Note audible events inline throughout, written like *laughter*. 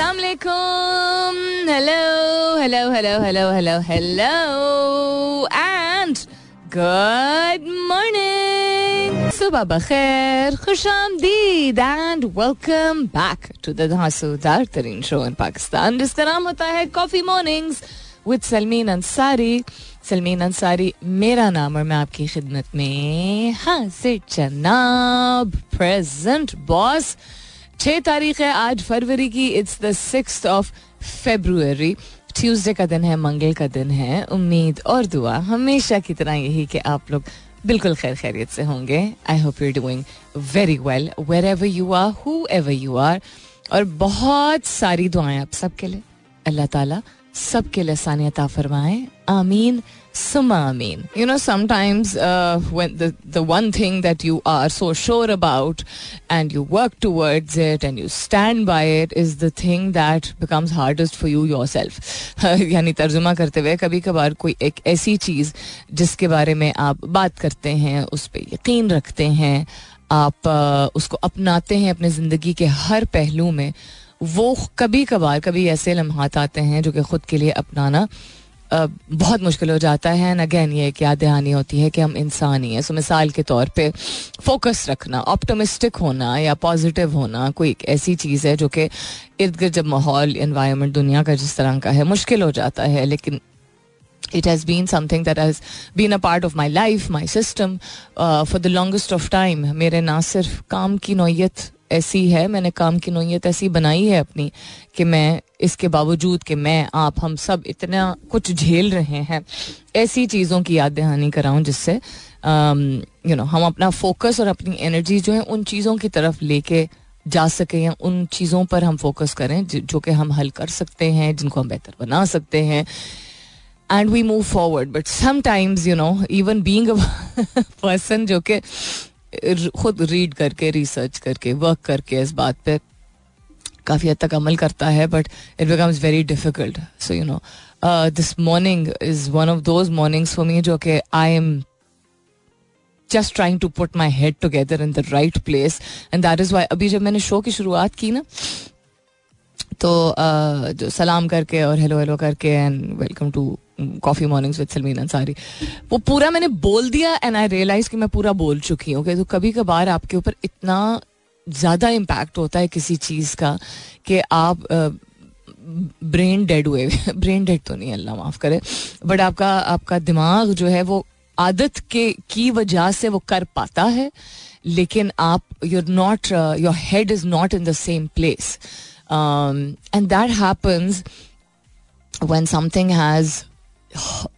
Assalamualaikum. Hello, hello, hello, hello, hello, hello, and good morning. Subah bakhair, खुशामदीद and welcome back to the धांसूदार तरीन show in Pakistan जिसका नाम होता है Coffee Mornings with Salmeen Ansari Salmeen Ansari मेरा नाम और मैं आपकी खिदमत में हाजिर जनाब प्रेजेंट बॉस छह तारीख है, आज फरवरी की it's the six of February Tuesday का दिन है, मंगल का दिन है, उम्मीद और दुआ हमेशा की तरह यही कि आप लोग बिल्कुल खैर खैरियत से होंगे। I hope you doing very well wherever you are whoever you are और बहुत सारी दुआएँ आप सबके लिए। अल्लाह ताला सबके लिए सानियत फरमाए, आमीन सुमा आमीन। You know sometimes the one thing that you are so sure about and you work towards it and you stand by it is the thing that becomes hardest for you yourself यानी तर्जुमा करते हुए कभी कभार कोई एक ऐसी चीज़ जिसके बारे में आप बात करते हैं, उस पर यकीन रखते हैं, आप uh, उसको अपनाते हैं अपने ज़िंदगी के हर पहलू में वो कभी कभार कभी ऐसे लम्हात आते हैं जो कि ख़ुद के लिए अपनाना बहुत मुश्किल हो जाता है। एंड अगेन ये एक याद दहानी होती है कि हम इंसान ही हैं। सो मिसाल के तौर पे फोकस रखना ऑप्टोमिस्टिक होना या पॉजिटिव होना कोई एक ऐसी चीज़ है जो कि इर्द गिर्द जब माहौल इन्वायरमेंट दुनिया का जिस तरह का है मुश्किल हो जाता है। लेकिन has been something that has been a part of my life, my system uh, for the longest of time. मेरे ना सिर्फ़ काम की नोयत ऐसी है, मैंने काम की नोयत ऐसी बनाई है अपनी कि मैं इसके बावजूद कि मैं, आप, हम सब इतना कुछ झेल रहे हैं। ऐसी चीज़ों की याद दहानी कराऊं जिससे यू नो हम अपना फोकस और अपनी एनर्जी जो है उन चीज़ों की तरफ़ लेके जा सके या उन चीज़ों पर हम फोकस करें जो कि हम हल कर सकते हैं, जिनको हम बेहतर बना सकते हैं। And we move forward but sometimes you know even being person जो कि खुद रीड करके रिसर्च करके वर्क करके इस बात पे काफ़ी हद तक अमल करता है but it becomes very difficult so you know this morning is one of those mornings for me जो कि I am just trying to put my head together in the right place and that is why अभी जब मैंने show की शुरुआत की ना तो uh, जो सलाम करके और हेलो हेलो करके and welcome to coffee mornings with Salmeen Ansari वो पूरा मैंने बोल दिया एंड आई रियलाइज़ कि मैं पूरा बोल चुकी हूँ तो कभी कभार आपके ऊपर इतना ज़्यादा इम्पैक्ट होता है किसी चीज़ का कि आप ब्रेन डेड हुए। *laughs* ब्रेन डेड तो नहीं अल्लाह माफ़ करे। बट आपका आपका दिमाग जो है वो आदत के, की वजह से वो कर पाता है, लेकिन आप you're not your head is not in the same place and that happens when something has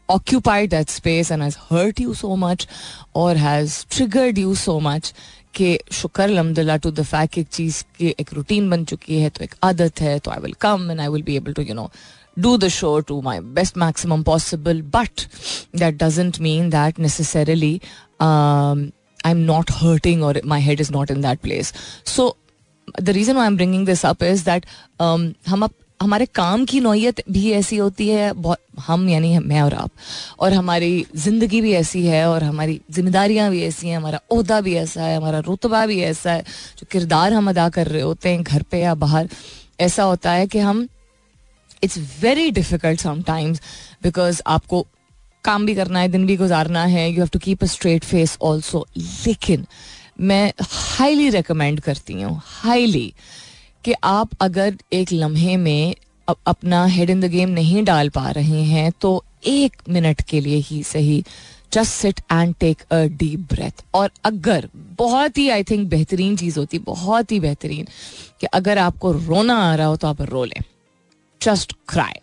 occupied that space and has hurt you so much or has triggered you so much कि शुक्र अलहमदिल्ला to the fact एक चीज़ की एक routine बन चुकी है तो एक आदत है तो I will come and I will be able to you know do the show to my best maximum possible but that doesn't mean that necessarily um, i'm not hurting or my head is not in that place so the reason why i'm bringing this up is that um, हम हमारे काम की नोयत भी ऐसी होती है, बहुत, हम यानी मैं और आप, और हमारी ज़िंदगी भी ऐसी है, और हमारी जिम्मेदारियाँ भी ऐसी हैं, हमारा अहदा भी ऐसा है, हमारा रुतबा भी ऐसा है, जो किरदार हम अदा कर रहे होते हैं घर पे या बाहर, ऐसा होता है कि हम it's very difficult sometimes because आपको काम भी करना है, दिन भी गुजारना है you have to keep a straight face also लेकिन मैं हाईली रिकमेंड करती हूँ हाईली कि आप अगर एक लम्हे में अपना हेड इन द गेम नहीं डाल पा रहे हैं तो एक मिनट के लिए ही सही। Just sit and take a deep breath और अगर, बहुत ही आई थिंक बेहतरीन चीज़ होती, बहुत ही बेहतरीन, कि अगर आपको रोना आ रहा हो तो आप रो लें। Just cry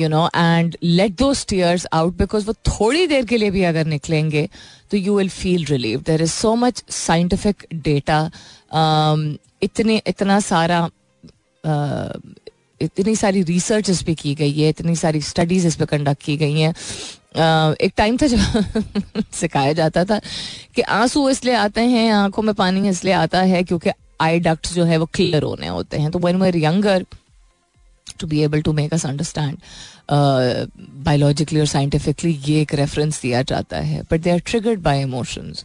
you know and let those tears out because वो थोड़ी देर के लिए भी अगर निकलेंगे तो you will feel relieved there is so much scientific data इतने, इतना सारा इतनी सारी रिसर्च इस पर की गई है, इतनी सारी स्टडीज़ इस पर कंडक्ट की गई हैं. एक टाइम था जब *laughs* सिखाया जाता था कि आँसू इसलिए आते हैं, आँखों में पानी इसलिए आता है क्योंकि आई डक्ट जो है वो क्लियर होने होते हैं. तो when we're younger to be able to make us understand biologically और साइंटिफिकली ये एक रेफरेंस दिया जाता है। But they are triggered by emotions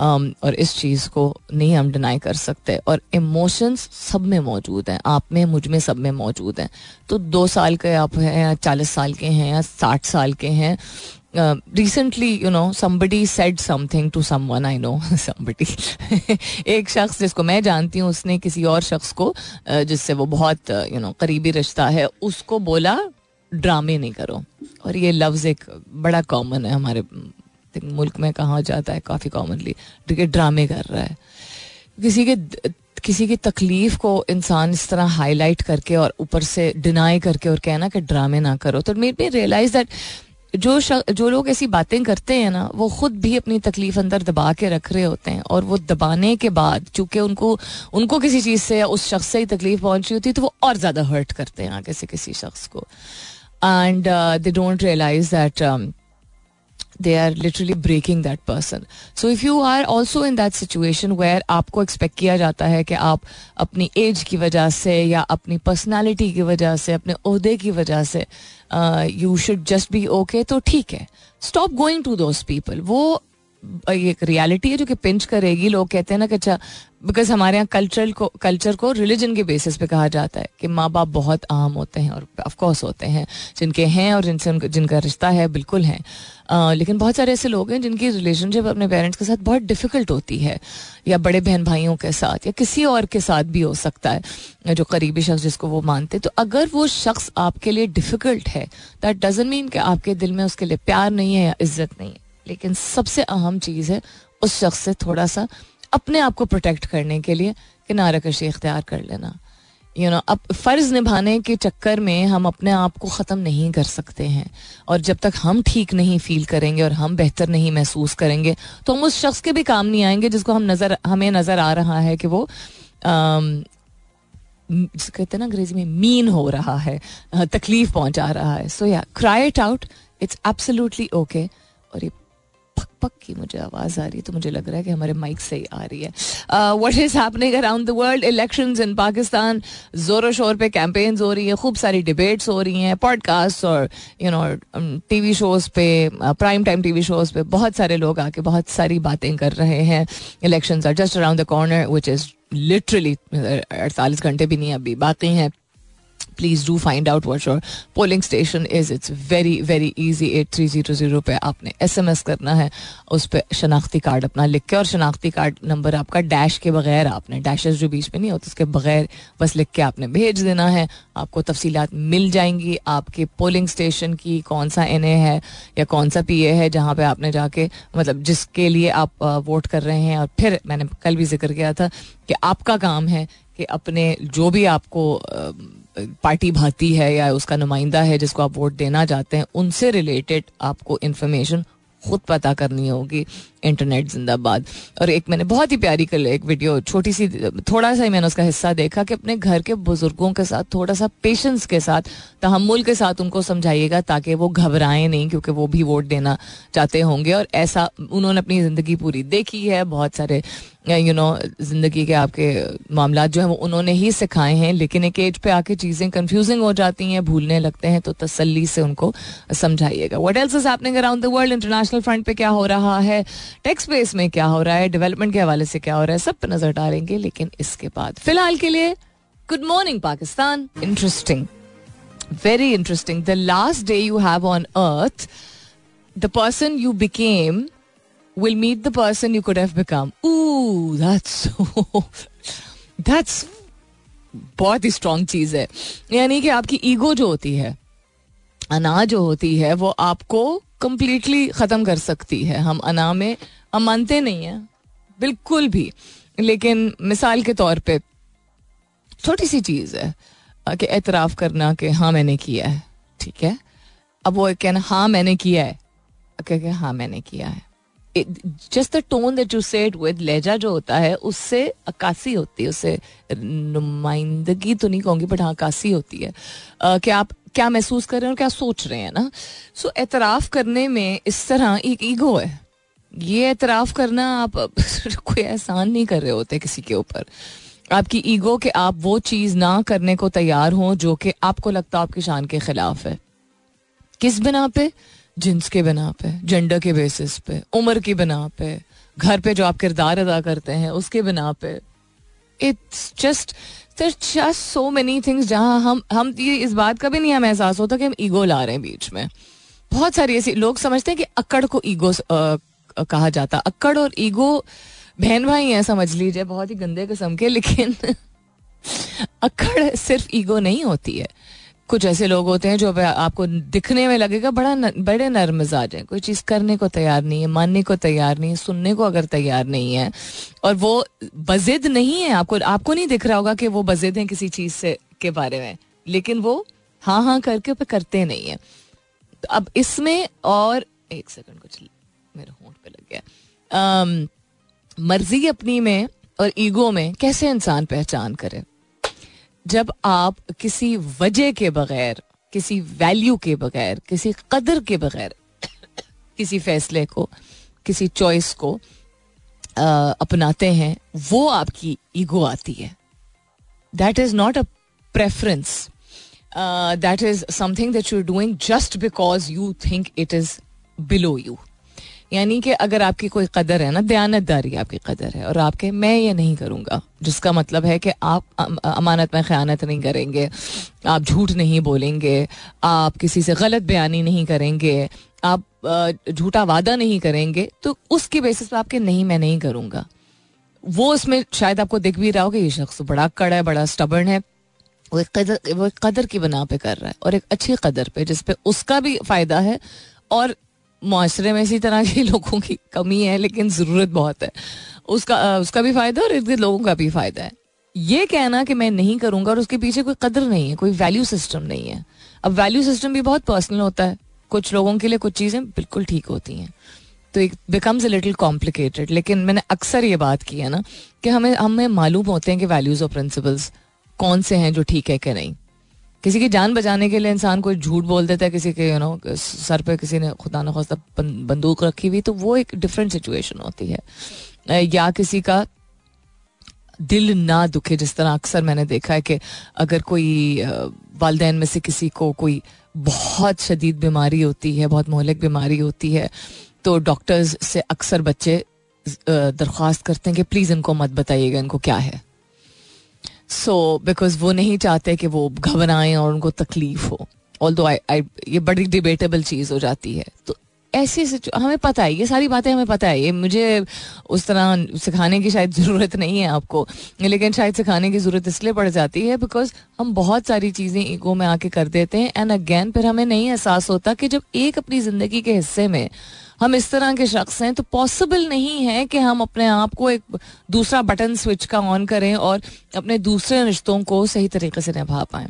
और इस चीज़ को नहीं हम डिनाई कर सकते। और इमोशंस सब में मौजूद हैं। आप में, मुझमें सब में मौजूद हैं। तो दो साल के आप हैं या चालीस साल के हैं या साठ साल के हैं recently you know somebody said something to someone I know somebody एक शख्स जिसको मैं जानती हूँ उसने किसी और शख्स को uh, जिससे वो बहुत यू uh, नो करीबी रिश्ता है उसको बोला ड्रामे नहीं करो. और ये लफ्ज़ एक बड़ा कॉमन है हमारे मुल्क में कहा जाता है काफ़ी कॉमनली ठीक ड्रामे कर रहा है। किसी के किसी की तकलीफ़ को इंसान इस तरह हाईलाइट करके और ऊपर से डिनाई करके और कहना कि ड्रामे ना करो तो मेरे रियलाइज़ दैट जो जो लोग ऐसी बातें करते हैं ना, वो खुद भी अपनी तकलीफ़ अंदर दबा के रख रहे होते हैं और वो दबाने के बाद चूँकि उनको उनको किसी चीज़ से या उस शख्स से ही तकलीफ़ पहुँच रही होती है तो वो और ज़्यादा हर्ट करते हैं आगे से किसी शख्स को। And they don't realize that they are literally breaking that person so if you are also in that situation where आपको एक्सपेक्ट किया जाता है कि आप अपनी एज की वजह से या अपनी पर्सनैलिटी की वजह से, अपने अहदे की वजह से you should just be okay तो ठीक है. Stop going to those people वो एक रियलिटी है जो कि पिंच करेगी। लोग कहते हैं ना कि अच्छा बिकॉज़ हमारे यहाँ कल्चर को कल्चर को रिलीजन के बेसिस पे कहा जाता है कि माँ बाप बहुत आम होते हैं और ऑफकोर्स होते हैं, जिनके हैं और जिनसे जिनका रिश्ता है, बिल्कुल हैं। लेकिन बहुत सारे ऐसे लोग हैं जिनकी रिलेशनशिप अपने पेरेंट्स के साथ बहुत डिफ़िकल्ट होती है, या बड़े बहन भाइयों के साथ, या किसी और के साथ भी हो सकता है, जो करीबी शख्स जिसको वो मानते तो अगर वो शख्स आपके लिए डिफ़िकल्ट है दैट डजेंट मीन कि आपके दिल में उसके लिए प्यार नहीं है या इज़्ज़त नहीं है। लेकिन सबसे अहम चीज़ है उस शख्स से थोड़ा सा अपने आप को प्रोटेक्ट करने के लिए किनारा कशी इख्तियार कर लेना। यू you नो know, अब फ़र्ज़ निभाने के चक्कर में हम अपने आप को ख़त्म नहीं कर सकते हैं। और जब तक हम ठीक नहीं फील करेंगे और हम बेहतर नहीं महसूस करेंगे तो हम उस शख्स के भी काम नहीं आएँगे जिसको हम नज़र हमें नज़र आ रहा है कि वो कहते हैं ना अंग्रेज़ी में मीन हो रहा है तकलीफ़ पहुँचा रहा है। सो या cry it out it's absolutely okay और ये पक पक की मुझे आवाज़ आ रही है तो मुझे लग रहा है कि हमारे माइक से ही आ रही है। What is happening around the world elections in Pakistan जोरों शोर पे कैंपेन्स हो रही है, खूब सारी डिबेट्स हो रही हैं पॉडकास्ट और यू नो टीवी शोज़ पे प्राइम टाइम टीवी शोज़ पे बहुत सारे लोग आके बहुत सारी बातें कर रहे हैं। Elections are just around the corner which is literally अड़तालीस घंटे भी नहीं अभी बाकी हैं। Please do find out what your polling station is it's very very easy at three zero zero पे आपने एस एम एस करना है, उस पर शनाख्ती कार्ड अपना लिख के और शनाख्ती कार्ड नंबर आपका डैश के बगैर आपने डैशेज जो बीच में नहीं होते, उसके बगैर बस लिख के आपने भेज देना है। आपको तफसीलात मिल जाएँगी। आपके पोलिंग स्टेशन की कौन सा एन ए है या कौन सा पी ए है, जहाँ पे आपने जाके मतलब जिसके लिए आप वोट कर रहे हैं। और फिर मैंने कल भी ज़िक्र किया था कि आपका काम है कि अपने, जो भी आपको पार्टी भाती है या उसका नुमाइंदा है जिसको आप वोट देना चाहते हैं, उनसे रिलेटेड आपको इन्फॉर्मेशन खुद पता करनी होगी। इंटरनेट जिंदाबाद। और एक मैंने बहुत ही प्यारी कर एक वीडियो छोटी सी, थोड़ा सा ही मैंने उसका हिस्सा देखा कि अपने घर के बुज़ुर्गों के साथ, थोड़ा सा पेशेंस के साथ तहमुल के साथ उनको समझाइएगा ताकि वो घबराएँ नहीं, क्योंकि वो भी वोट देना चाहते होंगे। और ऐसा उन्होंने अपनी ज़िंदगी पूरी देखी है, बहुत सारे यू नो ज़िंदगी के आपके मामला जो हैं वो उन्होंने ही सिखाए हैं, लेकिन एक एज पे आके चीज़ें कंफ्यूजिंग हो जाती हैं, भूलने लगते हैं तो तसल्ली से उनको समझाइएगा। What else is happening around the world international front पे क्या हो रहा है? टेक्स स्पेस में क्या हो रहा है? डेवलपमेंट के हवाले से क्या हो रहा है? सब पे नज़र डालेंगे लेकिन इसके बाद। फ़िलहाल के लिए good morning Pakistan interesting very interesting the last day you have on earth the person you became will meet the person you could have become. Ooh, that's *laughs* बहुत ही स्ट्रॉन्ग चीज़ है। यानी कि आपकी ईगो जो होती है अना जो होती है वो आपको कंप्लीटली खत्म कर सकती है। हम अना में हम मानते नहीं हैं। बिल्कुल भी। लेकिन मिसाल के तौर पे छोटी सी चीज़ है कि एतराफ़ करना कि हाँ मैंने किया है ठीक है? अब वो कहना हाँ मैंने किया है। कह हाँ मैंने किया है। Just the tone that you said with लहजा जो होता है उससे अक्सी होती है उससे नुमाइंदगी तो नहीं कहूँगी बट हाँ अक्सी होती है। uh, कि आप क्या महसूस कर रहे हैं और क्या सोच रहे हैं ना? सो so, एतराफ़ करने में इस तरह एक ईगो है। ये एतराफ़ करना आप *laughs* कोई एहसान नहीं कर रहे होते किसी के ऊपर। आपकी ईगो के आप वो चीज़ ना करने को तैयार हो जो कि आपको लगता है आपकी शान के खिलाफ है। किस बिना पे? जिन्स के बिना पे जेंडर के बेसिस पे उम्र की बिना पे घर पे जो आप किरदार अदा करते हैं उसके बिना पे। It's just just so many things जहाँ हम हम ये इस बात का भी नहीं हमें एहसास होता कि हम ईगो ला रहे हैं बीच में। बहुत सारी ऐसी, लोग समझते हैं कि अक्कड़ को ईगो कहा जाता। अक्कड़ और ईगो बहन भाई हैं, समझ लीजिए, बहुत ही गंदे किस्म के, लेकिन *laughs* अक्कड़ सिर्फ़ ईगो नहीं होती है। कुछ ऐसे लोग होते हैं जो आपको दिखने में लगेगा बड़ा न, बड़े नर्म मिजाज है। कोई चीज़ करने को तैयार नहीं है मानने को तैयार नहीं है सुनने को अगर तैयार नहीं है और वो बजिद नहीं है आपको आपको नहीं दिख रहा होगा कि वो बजिद हैं किसी चीज़ से के बारे में। लेकिन वो हाँ हाँ करके पे करते नहीं है। तो अब इसमें और एक सेकंड कुछ मेरे होंठ पे लग गया। मर्ज़ी अपनी में और ईगो में कैसे इंसान पहचान करे? जब आप किसी वजह के बगैर किसी वैल्यू के बगैर किसी कदर के बगैर किसी फैसले को किसी चॉइस को आ, अपनाते हैं वो आपकी ईगो आती है। That is not a preference that is something that you doing just because you think it is below you यानी कि अगर आपकी कोई कदर है ना, दयानतदारी आपकी कदर है, और आपके मैं ये नहीं करूँगा, जिसका मतलब है कि आप अमानत में ख़यानत नहीं करेंगे, आप झूठ नहीं बोलेंगे, आप किसी से गलत बयानी नहीं करेंगे, आप झूठा वादा नहीं करेंगे तो उसकी बेसिस पर आपके नहीं, मैं नहीं करूँगा। वो उसमें शायद आपको दिख भी रहा हो कि ये शख्स बड़ा कड़ा है, बड़ा स्टबर्न है, वो एक कदर, वो एक कदर की बना पे कर रहा है, और एक अच्छी कदर पे जिसपे उसका भी फ़ायदा है, और माशरे में इसी तरह के *laughs* लोगों की कमी है, लेकिन ज़रूरत बहुत है। उसका उसका भी फ़ायदा और इर्द लोगों का भी फ़ायदा है। ये कहना कि मैं नहीं करूँगा और उसके पीछे कोई कदर नहीं है, कोई वैल्यू सिस्टम नहीं है। अब वैल्यू सिस्टम भी बहुत पर्सनल होता है। कुछ लोगों के लिए कुछ चीज़ें बिल्कुल ठीक होती हैं। तो एक बिकम्स अ लिटिल कॉम्प्लिकेटेड लेकिन मैंने अक्सर ये बात की है ना, कि हमें हमें मालूम होते हैं कि वैल्यूज़ और प्रिंसिपल्स कौन से हैं जो ठीक है कि नहीं। किसी की जान बचाने के लिए इंसान कोई झूठ बोल देता है, किसी के यू नो सर पे किसी ने खुदा न खास्ता बंदूक रखी हुई तो वो एक डिफरेंट सिचुएशन होती है। या किसी का दिल ना दुखे, जिस तरह अक्सर मैंने देखा है कि अगर कोई वालदेन में से किसी को कोई बहुत शदीद बीमारी होती है, बहुत मोहलिक बीमारी होती है तो डॉक्टर्स से अक्सर बच्चे दरख्वास्त करते हैं कि प्लीज़ इनको मत बताइएगा, इनको क्या है? सो बिकॉज़ वो नहीं चाहते कि वो घबराएँ और उनको तकलीफ़ हो. ऑल दो आई ये बड़ी डिबेटेबल चीज़ हो जाती है. तो ऐसी हमें पता है, ये सारी बातें हमें पता है. ये मुझे उस तरह सिखाने की शायद ज़रूरत नहीं है आपको. लेकिन शायद सिखाने की ज़रूरत इसलिए पड़ जाती है बिकॉज़ हम बहुत सारी चीज़ें ईगो में आके कर देते हैं. एंड अगेन फिर हमें नहीं एहसास होता कि जब एक अपनी ज़िंदगी के हिस्से में हम इस तरह के शख्स हैं तो पॉसिबल नहीं है कि हम अपने आप को एक दूसरा बटन स्विच का ऑन करें और अपने दूसरे रिश्तों को सही तरीके से निभा पाए।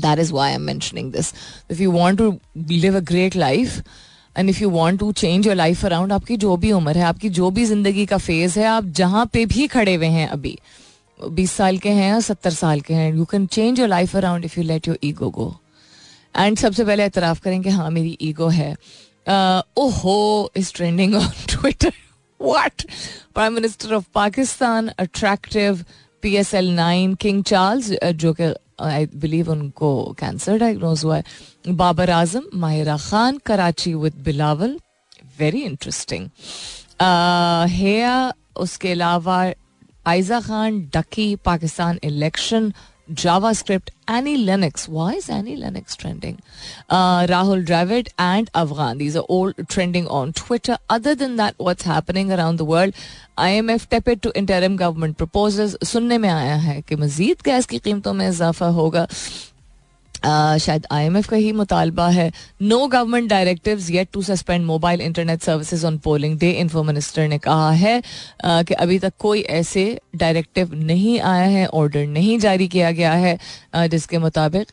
That is why am mentioning this if you want to live a great life and if you want to change your life around आपकी जो भी उम्र है, आपकी जो भी ज़िंदगी का फ़ेज़ है, आप जहाँ पे भी खड़े हुए हैं अभी, बीस साल के हैं सत्तर साल के हैं you can change your life around if you let your ego go and सबसे पहले एतराफ़ करें कि हाँ मेरी ईगो है। uh, oh is trending on Twitter. what? Prime Minister of Pakistan, attractive PSL 9 King Charles, uh, जो कि आई बिलीव उनको कैंसर डायग्नोज हुआ है Babar Azam Mahira Khan Karachi with Bilawal very interesting हेया उसके अलावा Aiza Khan डकी Pakistan election JavaScript, Annie Lennox. Why is Annie Lennox trending? Uh, Rahul Dravid and Afghan. These are all trending on Twitter. Other than that, what's happening around the world? IMF tepid to interim government proposals. सुनने में आया है कि मजीद gas की कीमतों में इजाफा होगा शायद आईएमएफ का ही मुतालबा है। No government directive yet to suspend mobile internet services on polling day info minister ने कहा है कि अभी तक कोई ऐसे डायरेक्टिव नहीं आया है ऑर्डर नहीं जारी किया गया है जिसके मुताबिक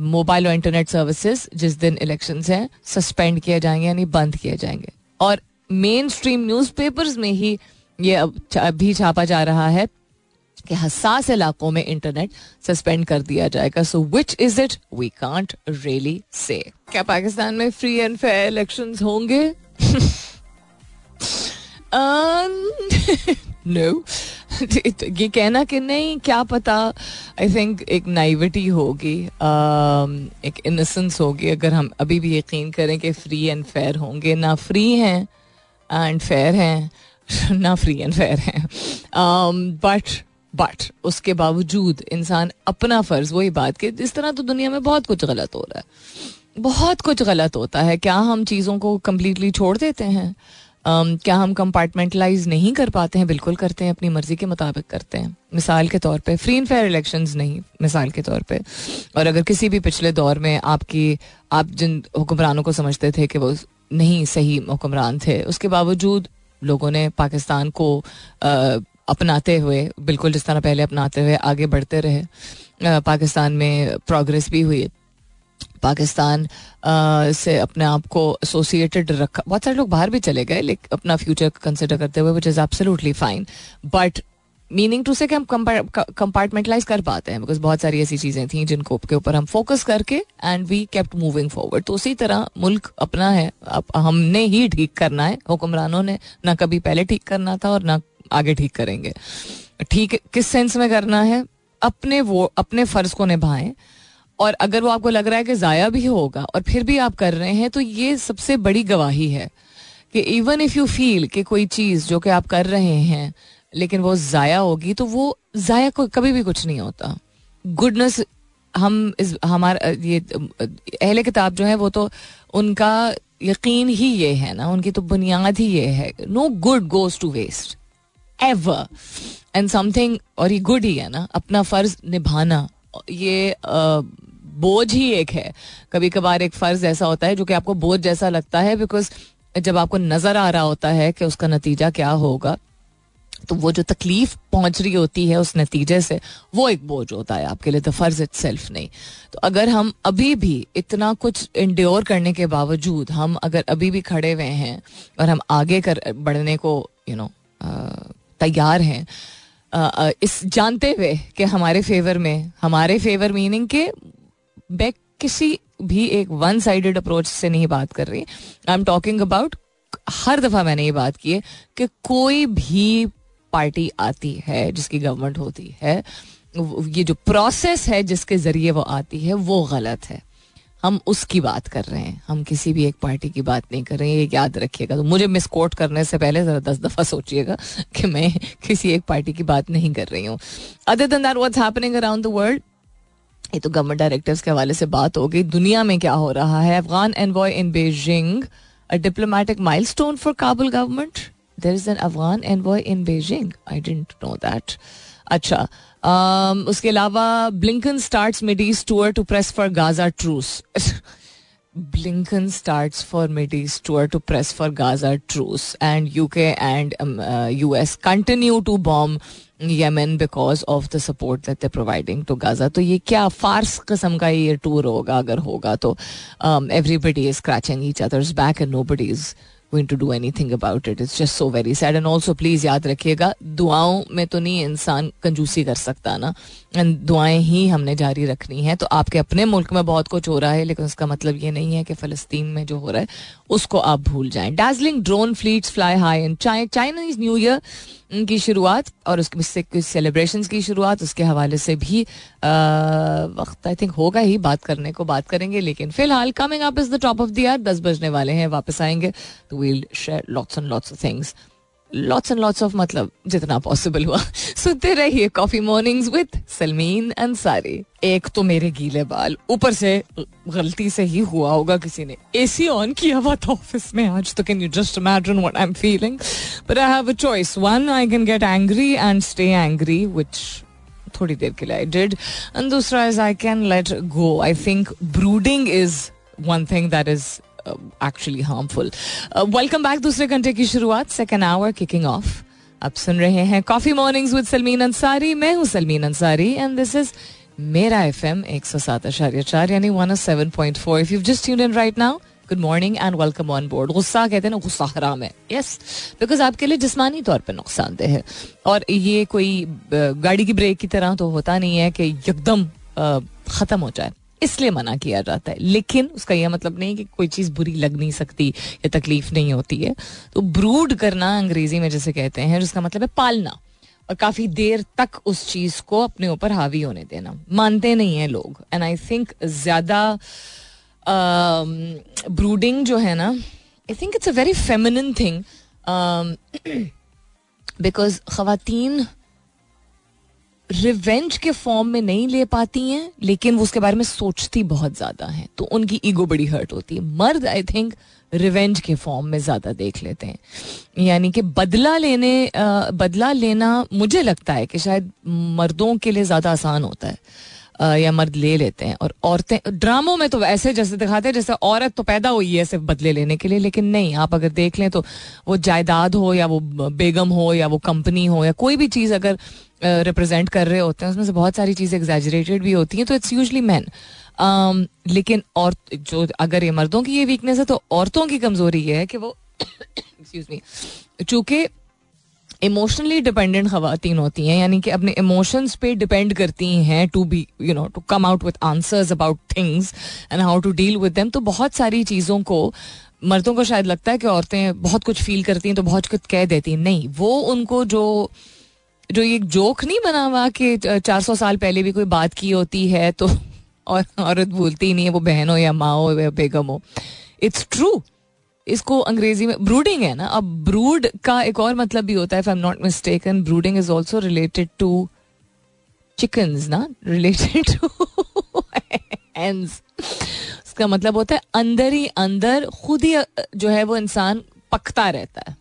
मोबाइल और इंटरनेट सर्विसेज़ जिस दिन इलेक्शन हैं सस्पेंड किए जाएँगे, यानी बंद किए जाएँगे। और मेन स्ट्रीम न्यूज़ में ही ये अभी छापा जा रहा है। कि हसास इलाकों में इंटरनेट सस्पेंड कर दिया जाएगा। So which is it we can't really say क्या पाकिस्तान में फ्री एंड फेयर इलेक्शन होंगे? *laughs* *laughs* नो *laughs* ये कहना कि नहीं क्या पता? आई थिंक एक नाइविटी होगी um, एक इनोसेंस होगी अगर हम अभी भी यकीन करें कि फ्री एंड फेयर होंगे। ना फ्री हैं एंड फेयर हैं ना फ्री एंड फेयर हैं। बट um, बट उसके बावजूद इंसान अपना फ़र्ज़ वही बात कि इस तरह तो दुनिया में बहुत कुछ गलत हो रहा है। बहुत कुछ गलत होता है। क्या हम चीज़ों को कम्प्लीटली छोड़ देते हैं? Um, क्या हम कंपार्टमेंटलाइज नहीं कर पाते हैं? बिल्कुल करते हैं अपनी मर्ज़ी के मुताबिक करते हैं। मिसाल के तौर पे फ्री एंड फेयर इलेक्शंस नहीं मिसाल के तौर पे। और अगर किसी भी पिछले दौर में आपकी आप जिन हुक्मरानों को समझते थे कि वो नहीं सही हुक्मरान थे उसके बावजूद लोगों ने पाकिस्तान को अपनाते हुए, बिल्कुल जिस तरह पहले अपनाते हुए आगे बढ़ते रहे। पाकिस्तान में प्रोग्रेस भी हुई। पाकिस्तान से अपने आप को एसोसिएटेड रखा। बहुत सारे लोग बाहर भी चले गए लेकिन अपना फ्यूचर कंसिडर करते हुए which is absolutely fine but meaning to say कि हम कंपार्टमेंटलाइज कर पाते हैं बिकॉज़ बहुत सारी ऐसी चीज़ें थी जिनको के ऊपर हम फोकस करके and we kept moving forward तो उसी तरह मुल्क अपना है। अब हमने ही ठीक करना है, हुक्मरानों ने ना कभी पहले ठीक करना था और ना आगे ठीक करेंगे। ठीक, किस सेंस में करना है? अपने वो, अपने फ़र्ज़ को निभाएँ। और अगर वो आपको लग रहा है कि ज़ाया भी होगा और फिर भी आप कर रहे हैं तो ये सबसे बड़ी गवाही है कि इवन इफ़ यू फील कि कोई चीज़ जो कि आप कर रहे हैं, लेकिन वो ज़ाया होगी तो वो ज़ाया को कभी भी कुछ नहीं होता। गुडनेस हम इस, हमारा, ये, अहले किताब जो है वो तो उनका यकीन ही ये है ना, उनकी तो बुनियाद ही ये है। No good goes to waste ever and something और ये गुड ही है ना अपना फ़र्ज़ निभाना। ये बोझ ही एक है। कभी कभार एक फ़र्ज़ ऐसा होता है जो कि आपको बोझ जैसा लगता है बिकॉज़ जब आपको नज़र आ रहा होता है कि उसका नतीजा क्या होगा तो वो जो तकलीफ़ पहुँच रही होती है उस नतीजे से वो एक बोझ होता है आपके लिए द फ़र्ज़ इट सेल्फ नहीं। तो अगर हम अभी भी इतना कुछ इंड्योर करने के बावजूद हम अगर अभी भी खड़े हुए हैं और हम आगे कर बढ़ने को यू you नो know, तैयार हैं। इस जानते हुए कि हमारे फेवर में, हमारे फेवर मीनिंग के मैं किसी भी एक वन साइडेड अप्रोच से नहीं बात कर रही। आई एम टॉकिंग अबाउट हर दफ़ा मैंने ये बात की है कि कोई भी पार्टी आती है, जिसकी गवर्नमेंट होती है ये जो प्रोसेस है जिसके ज़रिए वो आती है, वो गलत है। हम उसकी बात कर रहे हैं। हम किसी भी एक पार्टी की बात नहीं कर रहे हैं, ये याद रखिएगा। तो मुझे मिस कोट करने से पहले जरा दस दफ़ा सोचिएगा कि मैं *laughs* किसी एक पार्टी की बात नहीं कर रही हूँ। Other than that what's happening around the world ये तो गवर्नमेंट डायरेक्टर्स के हवाले से बात हो गई। दुनिया में क्या हो रहा है? Afghan envoy in Beijing a diplomatic milestone for Kabul government there is an Afghan envoy in Beijing I didn't know that अच्छा उसके अलावा Blinken start Mideast tour to press for Gaza truce Blinken start for Mideast tour to press for Gaza truce and UK and US continue to bomb Yemen because of the support that providing to Gaza तो ये क्या फार्स कस्म का ये tour होगा, अगर होगा तो everybody is scratching each others back and nobody is going to do anything about it it's just so very sad and also please याद रखिएगा दुआओं में तो नहीं इंसान कंजूसी कर सकता ना एंड दुआएँ ही हमने जारी रखनी है तो आपके अपने मुल्क में बहुत कुछ हो रहा है लेकिन उसका मतलब ये नहीं है कि फलस्तीन में जो हो रहा है उसको आप भूल जाए Darjeeling drone fleets fly high and Chinese new year की शुरुआत और उसके कुछ सेलिब्रेशन की शुरुआत, उसके हवाले से भी वक्त आई थिंक होगा ही, बात करने को बात करेंगे, लेकिन फ़िलहाल coming up is the top of the दस बजने वाले हैं, वापस आएँगे तो we'll share lots and lots of things lots and lots of मतलब जितना पॉसिबल हुआ सुनते रहिए coffee mornings with Salmeen Ansari एक तो मेरे गीले बाल ऊपर से गलती से ही हुआ होगा किसी ने एसी ऑन किया हुआ था ऑफ़िस में आज तो can you just imagine what I am feeling but I have a choice one I can get angry and stay angry which थोड़ी देर के लिए आई डिड एंड दूसरा is I can let go I think brooding is one thing that is actually harmful welcome back दूसरे घंटे की शुरुआत second hour kicking of आप सुन रहे हैं coffee mornings with Salmeen Ansari मैं हूँ Salmeen Ansari and this is मेरा एफ़ एम एक सौ सात आशार्य चार, यानी one seven point four if you just in right now good morning and welcome on board गुस्सा कहते हैं ना, गुस्सा हराम है। यस बिकॉज़ आपके लिए जिसमानी तौर पर नुकसानदेह है। और ये कोई गाड़ी की ब्रेक की तरह तो होता नहीं है कि एकदम खत्म हो जाए। इसलिए मना किया जाता है। लेकिन उसका यह मतलब नहीं कि कोई चीज़ बुरी लग नहीं सकती या तकलीफ़ नहीं होती है। तो ब्रूड करना अंग्रेज़ी में जैसे कहते हैं, जिसका मतलब है पालना। और काफ़ी देर तक उस चीज़ को अपने ऊपर हावी होने देना। मानते नहीं है लोग। एंड आई थिंक ज़्यादा ब्रूडिंग जो है ना I think it's a very feminine thing because खातन रिवेंज के फॉर्म में नहीं ले पाती हैं लेकिन वो उसके बारे में सोचती बहुत ज़्यादा हैं तो उनकी ईगो बड़ी हर्ट होती है। मर्द आई थिंक रिवेंज के फॉर्म में ज़्यादा देख लेते हैं। यानी कि बदला लेने आ, बदला लेना मुझे लगता है कि शायद मर्दों के लिए ज़्यादा आसान होता है। या मर्द ले लेते हैं। और औरतें, ड्रामों में तो ऐसे जैसे दिखाते हैं जैसे औरत तो पैदा हुई है सिर्फ़ बदले लेने के लिए, लेकिन नहीं, आप अगर देख लें तो वो जायदाद हो या वो बेगम हो या वो कंपनी हो या कोई भी चीज़ अगर रिप्रेजेंट कर रहे होते हैं, उसमें से बहुत सारी चीज़ें एग्जैजरेटेड भी होती हैं तो इट्स यूजली मैन लेकिन और, जो अगर ये मर्दों की ये वीकनेस है तो औरतों की कमज़ोरी ये है कि वो *coughs* एक्सक्यूज मी चूँकि इमोशनली डिपेंडेंट खातन होती हैं, यानी कि अपने इमोशंस पे डिपेंड करती हैं to be you know to come out with answers about things and how to deal with them तो बहुत सारी चीज़ों को, मर्दों को शायद लगता है कि औरतें बहुत कुछ फील करती हैं तो बहुत कुछ कह देती हैं। नहीं, वो उनको जो जो एक जोक नहीं बना हुआ कि चार सौ साल पहले भी कोई बात की होती है तो और *laughs* औरत भूलती ही नहीं है, वो बहन हो या माँ हो या बेगम हो। इट्स ट्रू इसको अंग्रेज़ी में ब्रूडिंग है ना? अब ब्रूड का एक और मतलब भी होता है if I am not mistaken brooding is also related to chicken ना? रिलेटेड टू एंड उसका मतलब होता है, अंदर ही अंदर खुद ही जो है वो इंसान पकता रहता है।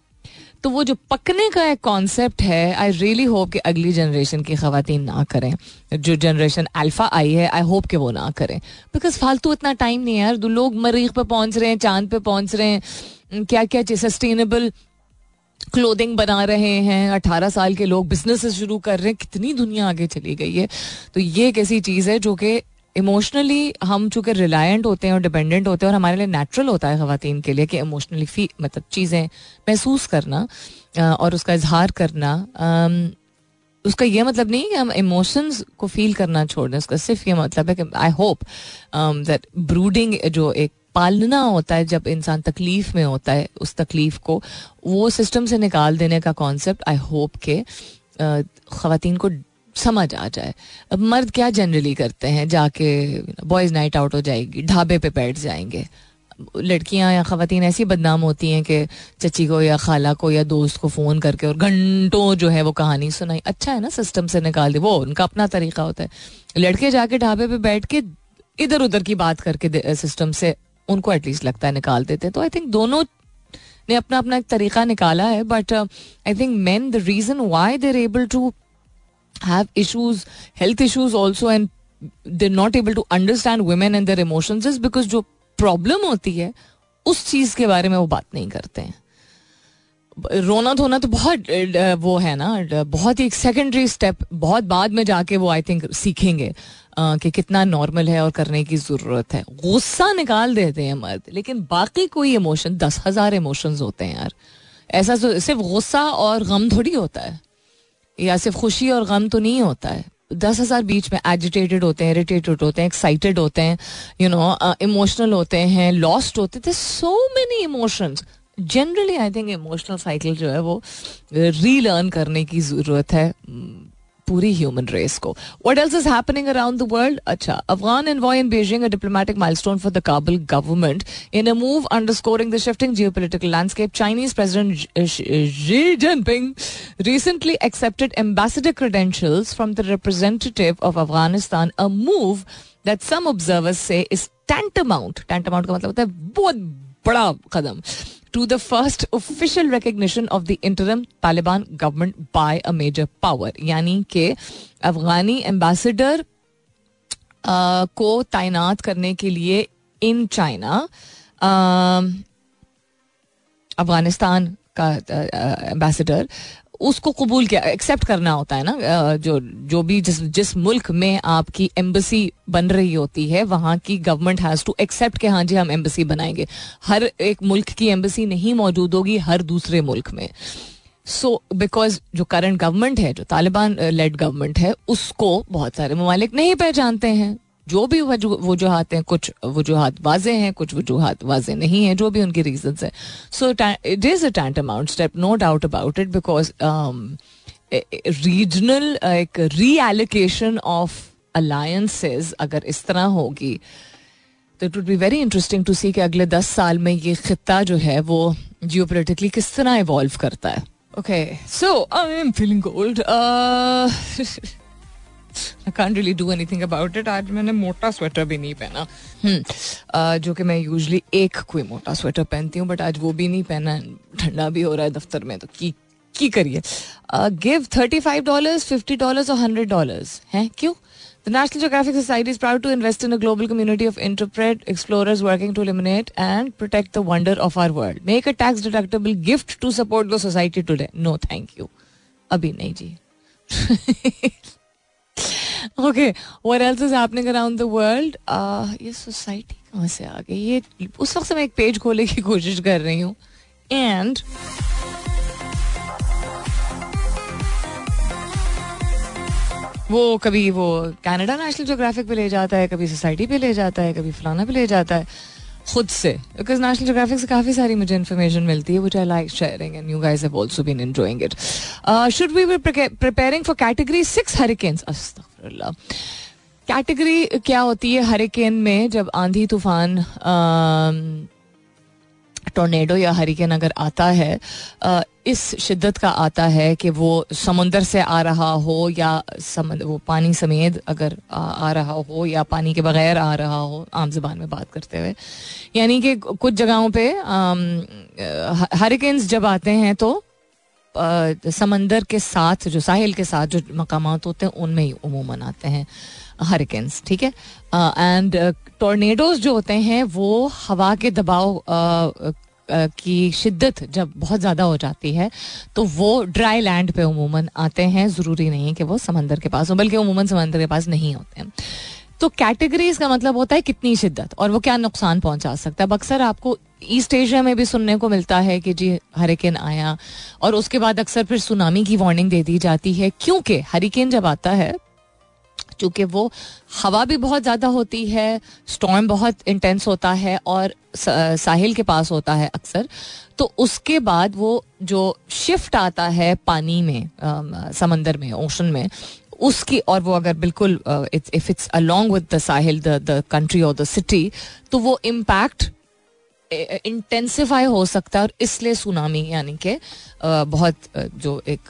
तो वो जो पकने का एक कॉन्सेप्ट है आई रियली होप कि अगली जनरेशन की खातन ना करें। जो जनरेशन अल्फ़ा आई है आई होप कि वो ना करें। बिकॉज़ फालतू इतना टाइम नहीं है यार। लोग मरीख पे पहुँच रहे हैं, चाँद पे पहुँच रहे हैं। क्या क्या सस्टेनेबल क्लोथिंग बना रहे हैं? अठारह साल के लोग बिज़नेस शुरू कर रहे हैं। कितनी दुनिया आगे चली गई है। तो ये एक ऐसी चीज़ है जो कि इमोशनली हम चूँकि रिलायंट होते हैं और डिपेंडेंट होते हैं और हमारे लिए नेचुरल होता है खातन के लिए कि इमोशनली फ़ी मतलब चीज़ें महसूस करना और उसका इजहार करना। उसका यह मतलब नहीं कि हम इमोशंस को फील करना छोड़ दें, उसका सिर्फ़ ये मतलब है कि आई होप दैट ब्रूडिंग जो एक पालना होता है जब इंसान तकलीफ़ में होता है, उस तकलीफ़ को, वो सिस्टम से निकाल देने का कॉन्सेप्ट आई होप के खातन को समझ आ जाए। अब मर्द क्या जनरली करते हैं? जाके बॉयज़ नाइट आउट हो जाएगी, ढाबे पे बैठ जाएँगे। लड़कियाँ या खातन ऐसी बदनाम होती हैं कि चची को या खाला को या दोस्त को फ़ोन करके और घंटों जो है वो कहानी सुनाई। अच्छा है ना सिस्टम से निकाल दे, वो उनका अपना तरीका होता है। लड़के जाके ढाबे पे बैठ के इधर उधर की बात करके सिस्टम से उनको एटलीस्ट लगता है निकाल देते हैं। तो आई थिंक दोनों ने अपना अपना एक तरीका निकाला है but I think man the reason why they're able to have issues, health issues also, and they're not able to understand women and their emotions is because जो प्रॉब्लम होती है उस चीज़ के बारे में वो बात नहीं करते हैं। रोना धोना तो बहुत वो है ना बहुत ही एक सेकेंडरी स्टेप बहुत बाद में जाके वो आई थिंक सीखेंगे कि कितना नॉर्मल है और करने की ज़रूरत है। गुस्सा निकाल देते हैं मर्द लेकिन बाकी कोई इमोशन दस हज़ार इमोशंस होते हैं यार। ऐसा तो सिर्फ़ गुस्सा और गम थोड़ी होता है। या सिर्फ़ खुशी और गम तो नहीं होता है। दस हज़ार बीच में एजिटेटेड होते हैं इरिटेटेड होते हैं एक्साइटेड होते हैं यू नो इमोशनल होते हैं लॉस्ट होते थे so many emotions generally I think emotional cycle जो है वो रीलर्न करने की ज़रूरत है। पूरी ह्यूमन रेस को। What else is happening around the world अच्छा Afghan envoy in Beijing a diplomatic milestone for the Kabul government in a move underscoring the shifting geopolitical landscape Chinese president Xi Jinping recently accepted ambassador credentials from the representative of Afghanistan, a move that some observers say is tantamount. Tantamount का मतलब होता है बहुत बड़ा कदम। To the first official recognition of the interim Taliban government by a major power यानी कि अफगानी ambassador को तैनात करने के लिए इन चाइना अफ़गानिस्तान का एम्बेसडर उसको कबूल किया एक्सेप्ट करना होता है ना जो जो भी जिस जिस मुल्क में आपकी एम्बेसी बन रही होती है, वहाँ की गवर्नमेंट हैज़ टू एक्सेप्ट कि हाँ जी, हम एम्बेसी बनाएँगे। हर एक मुल्क की एम्बेसी नहीं मौजूद होगी, हर दूसरे मुल्क में। सो बिकॉज़ जो करंट गवर्नमेंट है, जो तालिबान लेड गवर्नमेंट है, उसको बहुत सारे ममालिक नहीं पहचानते हैं। जो भी वजूहत हैं कुछ वजूहत वाजे हैं, कुछ वजूहत वाजे नहीं हैं, जो भी उनकी रीजन है। So it is a tantamount step no doubt about it because regional एक री एलोकेशन ऑफ़ अलायंसेज अगर इस तरह होगी तो it would be very interesting to see कि अगले दस साल में ये खत्ता जो है, वो जियो पोलिटिकली किस तरह इवॉल्व करता है। Okay so I am feeling gold I can't really do anything about it आज मैंने मोटा स्वेटर भी नहीं पहना। हम्म, जो कि मैं यूजली एक कोई मोटा स्वेटर पहनती हूँ बट आज वो भी नहीं पहना। ठंडा भी हो रहा है दफ्तर में तो की की करिए? Give thirty five dollar fifty dollar और हंड्रेड डॉलर हैं? क्यों? The National Geographic Society is proud to invest in global community of intrepid explorers working to illuminate and protect the wonder of our world make a tax deductible gift to support the society today no thank you अभी नहीं, जी। *laughs* *laughs* what else is happening around the world? Uh, ये society कहाँ से आ गई? ये उस वक्त से मैं एक पेज खोलने की कोशिश कर रही हूँ। एंड वो कभी वो कनाडा नेशनल जोग्राफिक पे ले जाता है कभी सोसाइटी पे ले जाता है कभी फलाना पे ले जाता है। खुद से बिकॉज़ नेशनल जोग्राफिक से काफ़ी सारी मुझे इन्फॉर्मेशन मिलती है which I like sharing and you guys have also been it should we be preparing for category six hurricanes अस्तगफिरुल्लाह category क्या होती है हरिकेन में जब आंधी तूफ़ान टोर्नेडो या हरिकेन अगर आता है इस शिद्दत का आता है कि वो समुंदर से आ रहा हो या समंदर वो पानी समेत अगर आ, आ रहा हो या पानी के बगैर आ रहा हो आम जबान में बात करते हुए। यानी कि कुछ जगहों पे हरिकेन्स जब आते हैं तो समंदर के साथ, जो साहिल के साथ जो मकाम होते हैं, उनमें ही उमूमन आते हैं हरिकेन्स ठीक है? एंड टोर्नेडोज जो होते हैं, वो हवा के दबाव की शिद्दत जब बहुत ज़्यादा हो जाती है तो वो ड्राई लैंड पे उमूमन आते हैं। ज़रूरी नहीं है कि वो समंदर के पास हो, बल्कि उमूमन समंदर के पास नहीं होते हैं। तो कैटेगरीज का मतलब होता है कितनी शिद्दत और वो क्या नुकसान पहुँचा सकता है। अक्सर आपको ईस्ट एशिया में भी सुनने को मिलता है कि जी हरिकेन आया और उसके बाद अक्सर फिर सुनामी की वार्निंग दे दी जाती है। क्योंकि हरिकेन जब आता है, चूँकि वो हवा भी बहुत ज़्यादा होती है स्टॉर्म बहुत इंटेंस होता है और साहिल के पास होता है अक्सर तो उसके बाद वो जो शिफ्ट आता है पानी में समंदर में ओशन में उसकी, और वो अगर बिल्कुल if it's along with the Sahil the country और द सिटी तो वो इम्पैक्ट इंटेंसिफाई हो सकता है, और इसलिए सुनामी यानी कि बहुत जो एक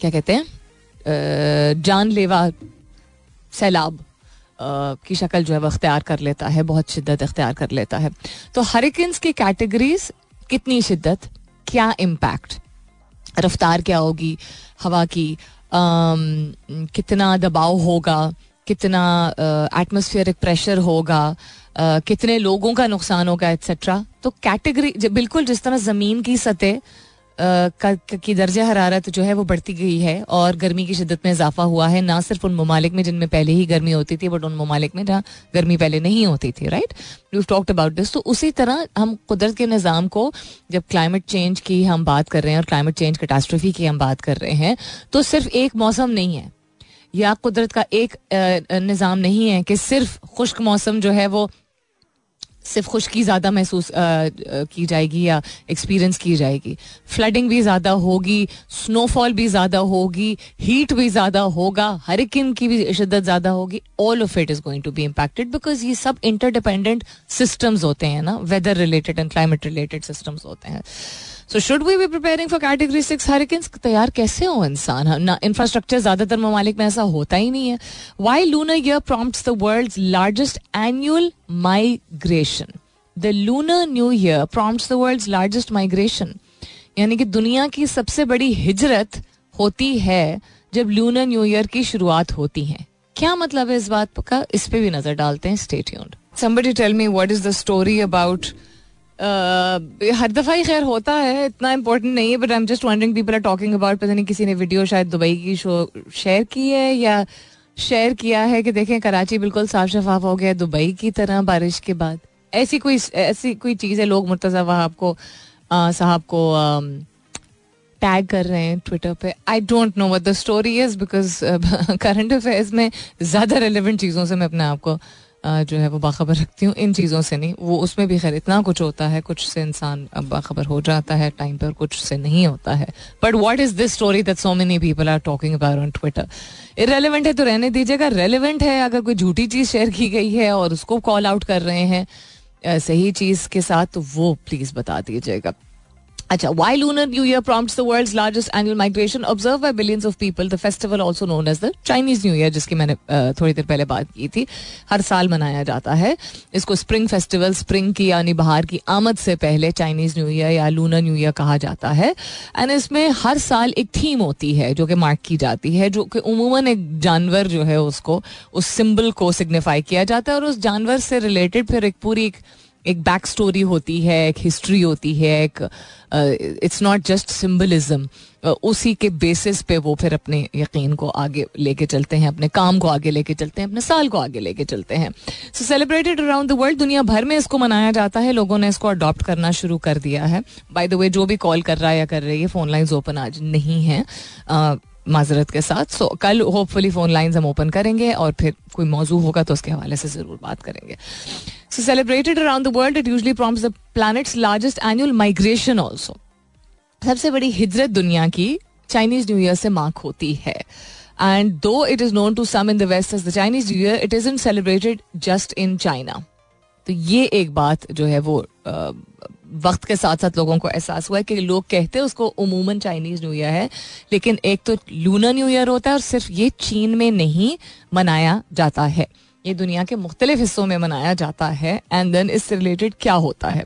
क्या कहते हैं जानलेवा सैलाब की शक्ल जो है वह अख्तियार कर लेता है, बहुत शिद्दत अख्तियार कर लेता है। तो हरिकन्स की कैटेगरीज कितनी शिद्दत, क्या इम्पैक्ट रफ्तार क्या होगी? हवा की कितना दबाव होगा कितना एटमोसफियरिक प्रेशर होगा आ, कितने लोगों का नुकसान होगा एट्सेट्रा तो कैटेगरी बिल्कुल जिस तरह ज़मीन की सतह की दर्ज हरारत जो है वो बढ़ती गई है और गर्मी की शिदत में इजाफा हुआ है, ना सिर्फ़ उन ममालिक में जिनमें पहले ही गर्मी होती थी बट उन ममालिक में जहाँ गर्मी पहले नहीं होती थी right you talked about this तो उसी तरह हम कुदरत के निज़ाम को, जब क्लाइमेट चेंज की हम बात कर रहे हैं और क्लाइमेट चेंज कैटास्ट्रफी की हम बात कर रहे हैं तो सिर्फ़ एक मौसम नहीं है। या कुदरत का एक निज़ाम नहीं है कि सिर्फ़ खुश्क मौसम जो है वो सिर्फ़ खुशकी ज़्यादा महसूस की जाएगी या एक्सपीरियंस की जाएगी। फ्लडिंग भी ज़्यादा होगी स्नोफॉल भी ज़्यादा होगी हीट भी ज़्यादा होगा हरिकिन की भी शिद्दत ज़्यादा होगी all of it is going to be impacted because ये सब इंटरडिपेंडेंट सिस्टम्स होते हैं ना weather related and climate related systems होते हैं। So should we be preparing for category six hurricanes तैयार कैसे हो इंसान? ना इंफ्रास्ट्रक्चर ज़्यादातर ममालिक में ऐसा होता ही नहीं है। Why lunar year prompt the world largest annual migration the lunar new year prompt the world largest migration यानी कि दुनिया की सबसे बड़ी हिजरत होती है जब लूनर न्यू ईयर की शुरुआत होती है। क्या मतलब है इस बात का? इस पे भी नज़र डालते हैं। Stay tuned somebody tell me what is the story about हर दफ़ा ही खैर होता है, इतना इम्पोर्टेंट नहीं है but I am just wondering people are talking about पता नहीं किसी ने वीडियो शायद दुबई की शो शेयर की है या शेयर किया है कि देखें कराची बिल्कुल साफ़ शफाफ हो गया दुबई की तरह बारिश के बाद। ऐसी कोई ऐसी कोई चीज़ है, लोग मुर्तज़ा वहाब को साहब को टैग कर रहे हैं ट्विटर पे। I don't know what the story is because current affairs में ज़्यादा रेलिवेंट चीज़ों से मैं अपने आप को जो है वो बाखबर रखती हूँ। इन चीज़ों से नहीं, वो उसमें भी खैर इतना कुछ होता है, कुछ से इंसान बाखबर हो जाता है टाइम पर कुछ से नहीं होता है। But what is this story that so many people are talking about on Twitter irrelevant है तो रहने दीजिएगा। रेलिवेंट है अगर कोई झूठी चीज़ शेयर की गई है और उसको कॉल आउट कर रहे हैं सही चीज़ के साथ तो वो प्लीज़ बता दीजिएगा। अच्छा why lunar new year prompts the world's largest annual migration, observed by billions of people, the festival, also known as the Chinese New Year, जिसकी मैंने थोड़ी देर पहले बात की थी, हर साल मनाया जाता है। इसको स्प्रिंग फेस्टिवल स्प्रिंग की, यानी बाहर की आमद से पहले चाइनीज़ न्यू ईयर या लूनर न्यू ईयर कहा जाता है। एंड इसमें हर साल एक थीम होती है, जो कि मार्क की जाती है, जो कि उमूमन एक जानवर जो है उसको, उस सिंबल को सिग्निफाई किया जाता है और उस जानवर से रिलेटेड फिर एक पूरी एक एक बैक स्टोरी होती है एक हिस्ट्री होती है एक इट्स नॉट जस्ट सिम्बलिज्म उसी के बेसिस पे वो फिर अपने यकीन को आगे लेके चलते हैं अपने काम को आगे लेके चलते हैं अपने साल को आगे लेके चलते हैं। So celebrated around the world दुनिया भर में इसको मनाया जाता है। लोगों ने इसको अडॉप्ट करना शुरू कर दिया है। बाय द वे जो भी कॉल कर रहा है या कर रही है फ़ोन लाइन्स ओपन आज नहीं है। Uh, माजरत के साथ। सो so, कल होपफुली फ़ोन लाइन्स हम ओपन करेंगे और फिर कोई मौजू होगा तो उसके हवाले से ज़रूर बात करेंगे। So celebrated around the world it usually prompts the planet's largest annual migration also सबसे बड़ी हिजरत दुनिया की चाइनीज़ न्यू ईयर से मार्क होती है। And though it is known to some in the west as the Chinese new year it is in celebrated just in China तो ये एक बात जो है वो वक्त के साथ साथ लोगों को एहसास हुआ है कि लोग कहते हैं उसको उमूमन चाइनीज़ न्यू ईयर है। लेकिन एक तो लूनर न्यू ईयर होता है और सिर्फ़ ये चीन में नहीं मनाया जाता है। ये दुनिया के मुख्तलिफ़ हिस्सों में मनाया जाता है एंड देन इससे रिलेटेड क्या होता है?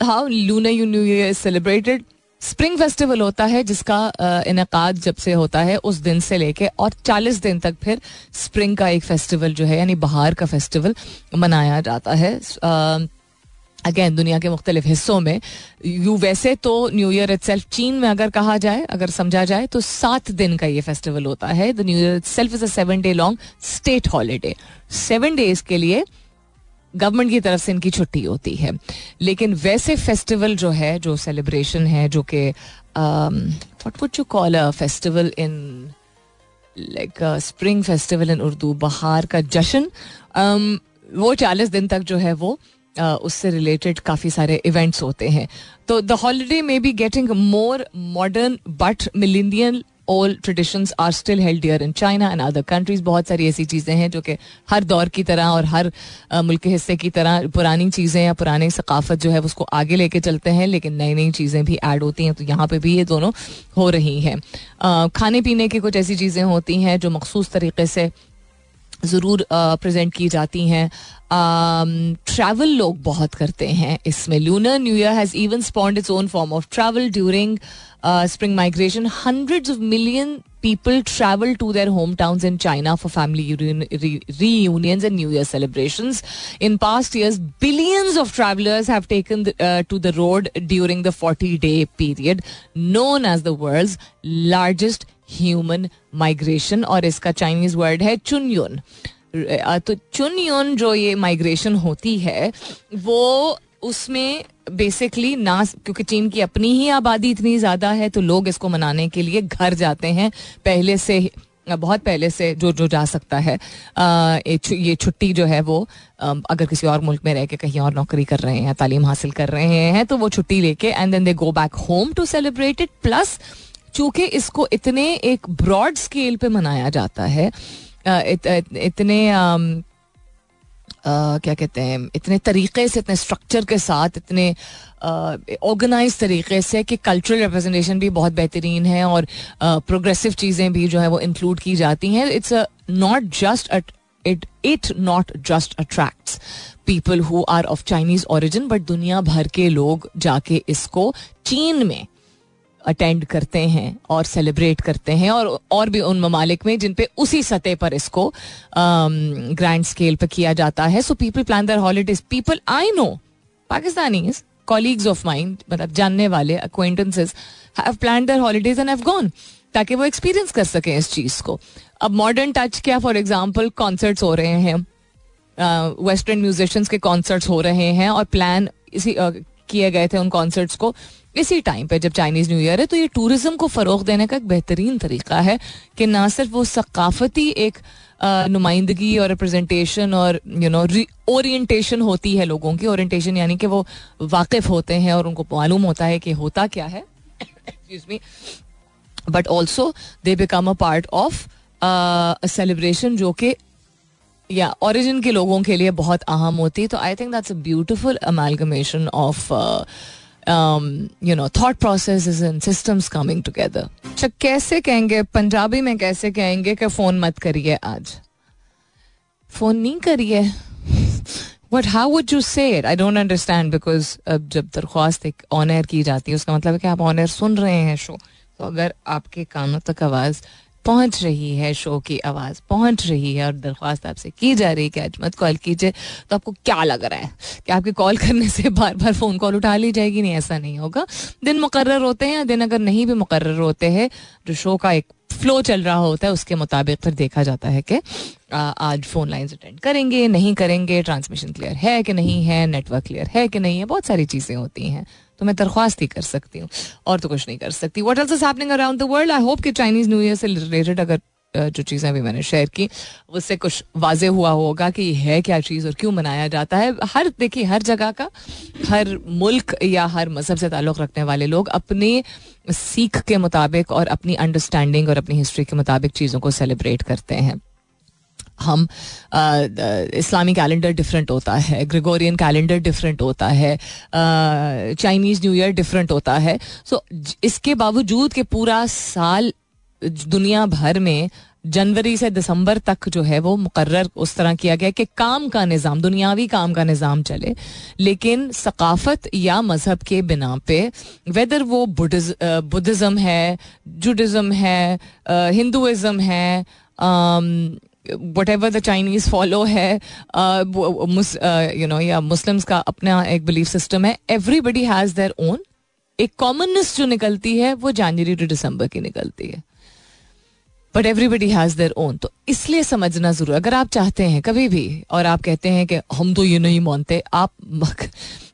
How lunar new year is celebrated spring festival होता है, जिसका इनका जब से होता है, उस दिन से लेके और 40 दिन तक फिर स्प्रिंग का एक फेस्टिवल जो है, यानी बहार का फेस्टिवल मनाया जाता है। अगेन दुनिया के मुख्तलिफ़ हिस्सों में यू वैसे तो न्यू ईयर इट सेल्फ चीन में अगर कहा जाए अगर समझा जाए तो सात दिन का ये फेस्टिवल होता है। The new year itself is a seven day long state holiday seven days के लिए गवर्नमेंट की तरफ़ से इनकी छुट्टी होती है। लेकिन वैसे फेस्टिवल जो है जो सेलिब्रेशन है जो कि what would you call a festival in like spring festival in Urdu बहार का जश्न um, वो चालीस दिन तक जो है वो उससे रिलेटेड काफ़ी सारे इवेंट्स होते हैं। तो द हॉलीडे में be getting more modern but millennia old traditions are still held dear in China and other countries बहुत सारी ऐसी चीज़ें हैं जो कि हर दौर की तरह और हर मुल्क हिस्से की तरह पुरानी चीज़ें या पुरानी सकाफत जो है उसको आगे लेके चलते हैं, लेकिन नई नई चीज़ें भी ऐड होती हैं। तो यहाँ पे भी ये दोनों हो रही हैं। खाने पीने की कुछ ऐसी चीज़ें होती हैं जो मखसूस तरीके से ज़रूर प्रेजेंट की जाती हैं। ट्रैवल लोग बहुत करते हैं इसमें। Lunar new year has even spawned its own form of travel during spring migration hundreds of million people travel to their home town in China for family reunion and new year celebration in past year billions of travelers have taken to the road during the forty day period known as the world largest human migration और इसका Chinese word है चुनयुन तो चुनयुन जो ये migration होती है वो उसमें बेसिकली ना क्योंकि चीन की अपनी ही आबादी इतनी ज़्यादा है तो लोग इसको मनाने के लिए घर जाते हैं। पहले से बहुत पहले से जो जो जा सकता है। आ, ये छुट्टी जो है वो अगर किसी और मुल्क में रह के कहीं और नौकरी कर रहे हैं तालीम हासिल कर रहे हैं तो वो छुट्टी लेके and then they go back home to celebrate it plus चूँकि इसको इतने एक ब्रॉड स्केल पे मनाया जाता है इत, इत, इतने Uh, क्या कहते हैं इतने तरीके से इतने स्ट्रक्चर के साथ इतने ऑर्गेनाइज तरीके से कि कल्चरल रिप्रेजेंटेशन भी बहुत बेहतरीन है और प्रोग्रेसिव चीज़ें भी जो है वो इंक्लूड की जाती हैं। It's not just it it not just attracts people who are of Chinese origin but दुनिया भर के लोग जाके इसको चीन में अटेंड करते हैं और सेलिब्रेट करते हैं और और भी उन ममालिक में जिन पे उसी सतह पर इसको ग्रैंड स्केल पर किया जाता है। So people plan their holidays people I know Pakistani colleagues of mine मतलब जानने वाले acquaintances have plan their holidays and have gone ताकि वो एक्सपीरियंस कर सकें इस चीज़ को। अब मॉडर्न टच क्या फॉर एग्ज़ाम्पल कॉन्सर्ट्स हो रहे हैं। वेस्टर्न म्यूजिशंस के कॉन्सर्ट्स हो रहे हैं और प्लान इसी किए गए थे उन कॉन्सर्ट्स को। इसी टाइम पे जब चाइनीज़ न्यू ईयर है तो ये टूरिज़्म को फरोग देने का एक बेहतरीन तरीका है कि ना सिर्फ़ वो सकाफती एक नुमाइंदगी और रिप्रेजेंटेशन और यू नो ओरिएंटेशन होती है लोगों की। ओरिएंटेशन यानी कि वो वाकिफ होते हैं और उनको मालूम होता है कि होता क्या है। But also they become a part of celebration जो कि, या ओरिजिन के लोगों के लिए बहुत अहम होती है। तो I think that's a beautiful amalgamation of you know thought process and systems coming together अच्छा कैसे कहेंगे, पंजाबी में कैसे कहेंगे कि फ़ोन मत करिए आज? फ़ोन नहीं करिए। But how would you say it I don't understand because अब जब दरख्वास्त एक ऑन एयर की जाती है, उसका मतलब है कि आप ऑन एयर सुन रहे हैं शो तो अगर आपके कानों तक आवाज़ पहुँच रही है शो की आवाज़, पहुँच रही है और दरख्वास्त आपसे की जा रही है कि आज मत कॉल कीजिए। तो आपको क्या लग रहा है कि आपके कॉल करने से बार बार फ़ोन कॉल उठा ली जाएगी? नहीं, ऐसा नहीं होगा। दिन मुकर्र होते हैं, दिन अगर नहीं भी मुकर होते हैं, जो शो का एक फ्लो चल रहा होता है, उसके मुताबिक फिर देखा जाता है कि आज फ़ोन लाइन अटेंड करेंगे, नहीं करेंगे ट्रांसमिशन क्लियर है कि नहीं है नेटवर्क क्लियर है कि नहीं है, बहुत सारी चीज़ें होती हैं। तो मैं दरख्वास्त ही कर सकती हूँ और तो कुछ नहीं कर सकती। What else is happening around the world I hope कि चाइनीज़ न्यू ईयर से रिलेटेड अगर जो चीज़ें अभी मैंने शेयर की, उससे कुछ वाजे हुआ होगा कि है क्या चीज़ और क्यों मनाया जाता है। हर, देखिए, हर जगह का, हर मुल्क या हर मज़हब से ताल्लुक़ रखने वाले लोग अपने सीख के मुताबिक और अपनी अंडरस्टैंडिंग और अपनी हिस्ट्री के मुताबिक चीज़ों को सेलिब्रेट करते हैं। हम इस्लामी कैलेंडर डिफरेंट होता है ग्रेगोरियन कैलेंडर डिफरेंट होता है चाइनीज़ न्यू ईयर डिफरेंट होता है। सो इसके बावजूद कि पूरा साल दुनिया भर में जनवरी से दिसंबर तक जो है वो मुकर्र उस तरह किया गया कि काम का निज़ाम, दुनियावी काम का निज़ाम चले। लेकिन सकाफत या मज़हब के बिना पे वेदर वो बुद्धिज़्म है, जुडिज़म है हिंदुज़म है whatever the Chinese follow है यू नो या मुस्लिम्स का अपना एक बिलीफ सिस्टम है एवरीबडी हैज़ देयर ओन एक कॉमननेस जो निकलती है, वो जनवरी टू दिसंबर की निकलती है। But everybody has their own तो इसलिए समझना ज़रूर। अगर आप चाहते हैं कभी भी और आप कहते हैं कि हम तो ये नहीं मानते आप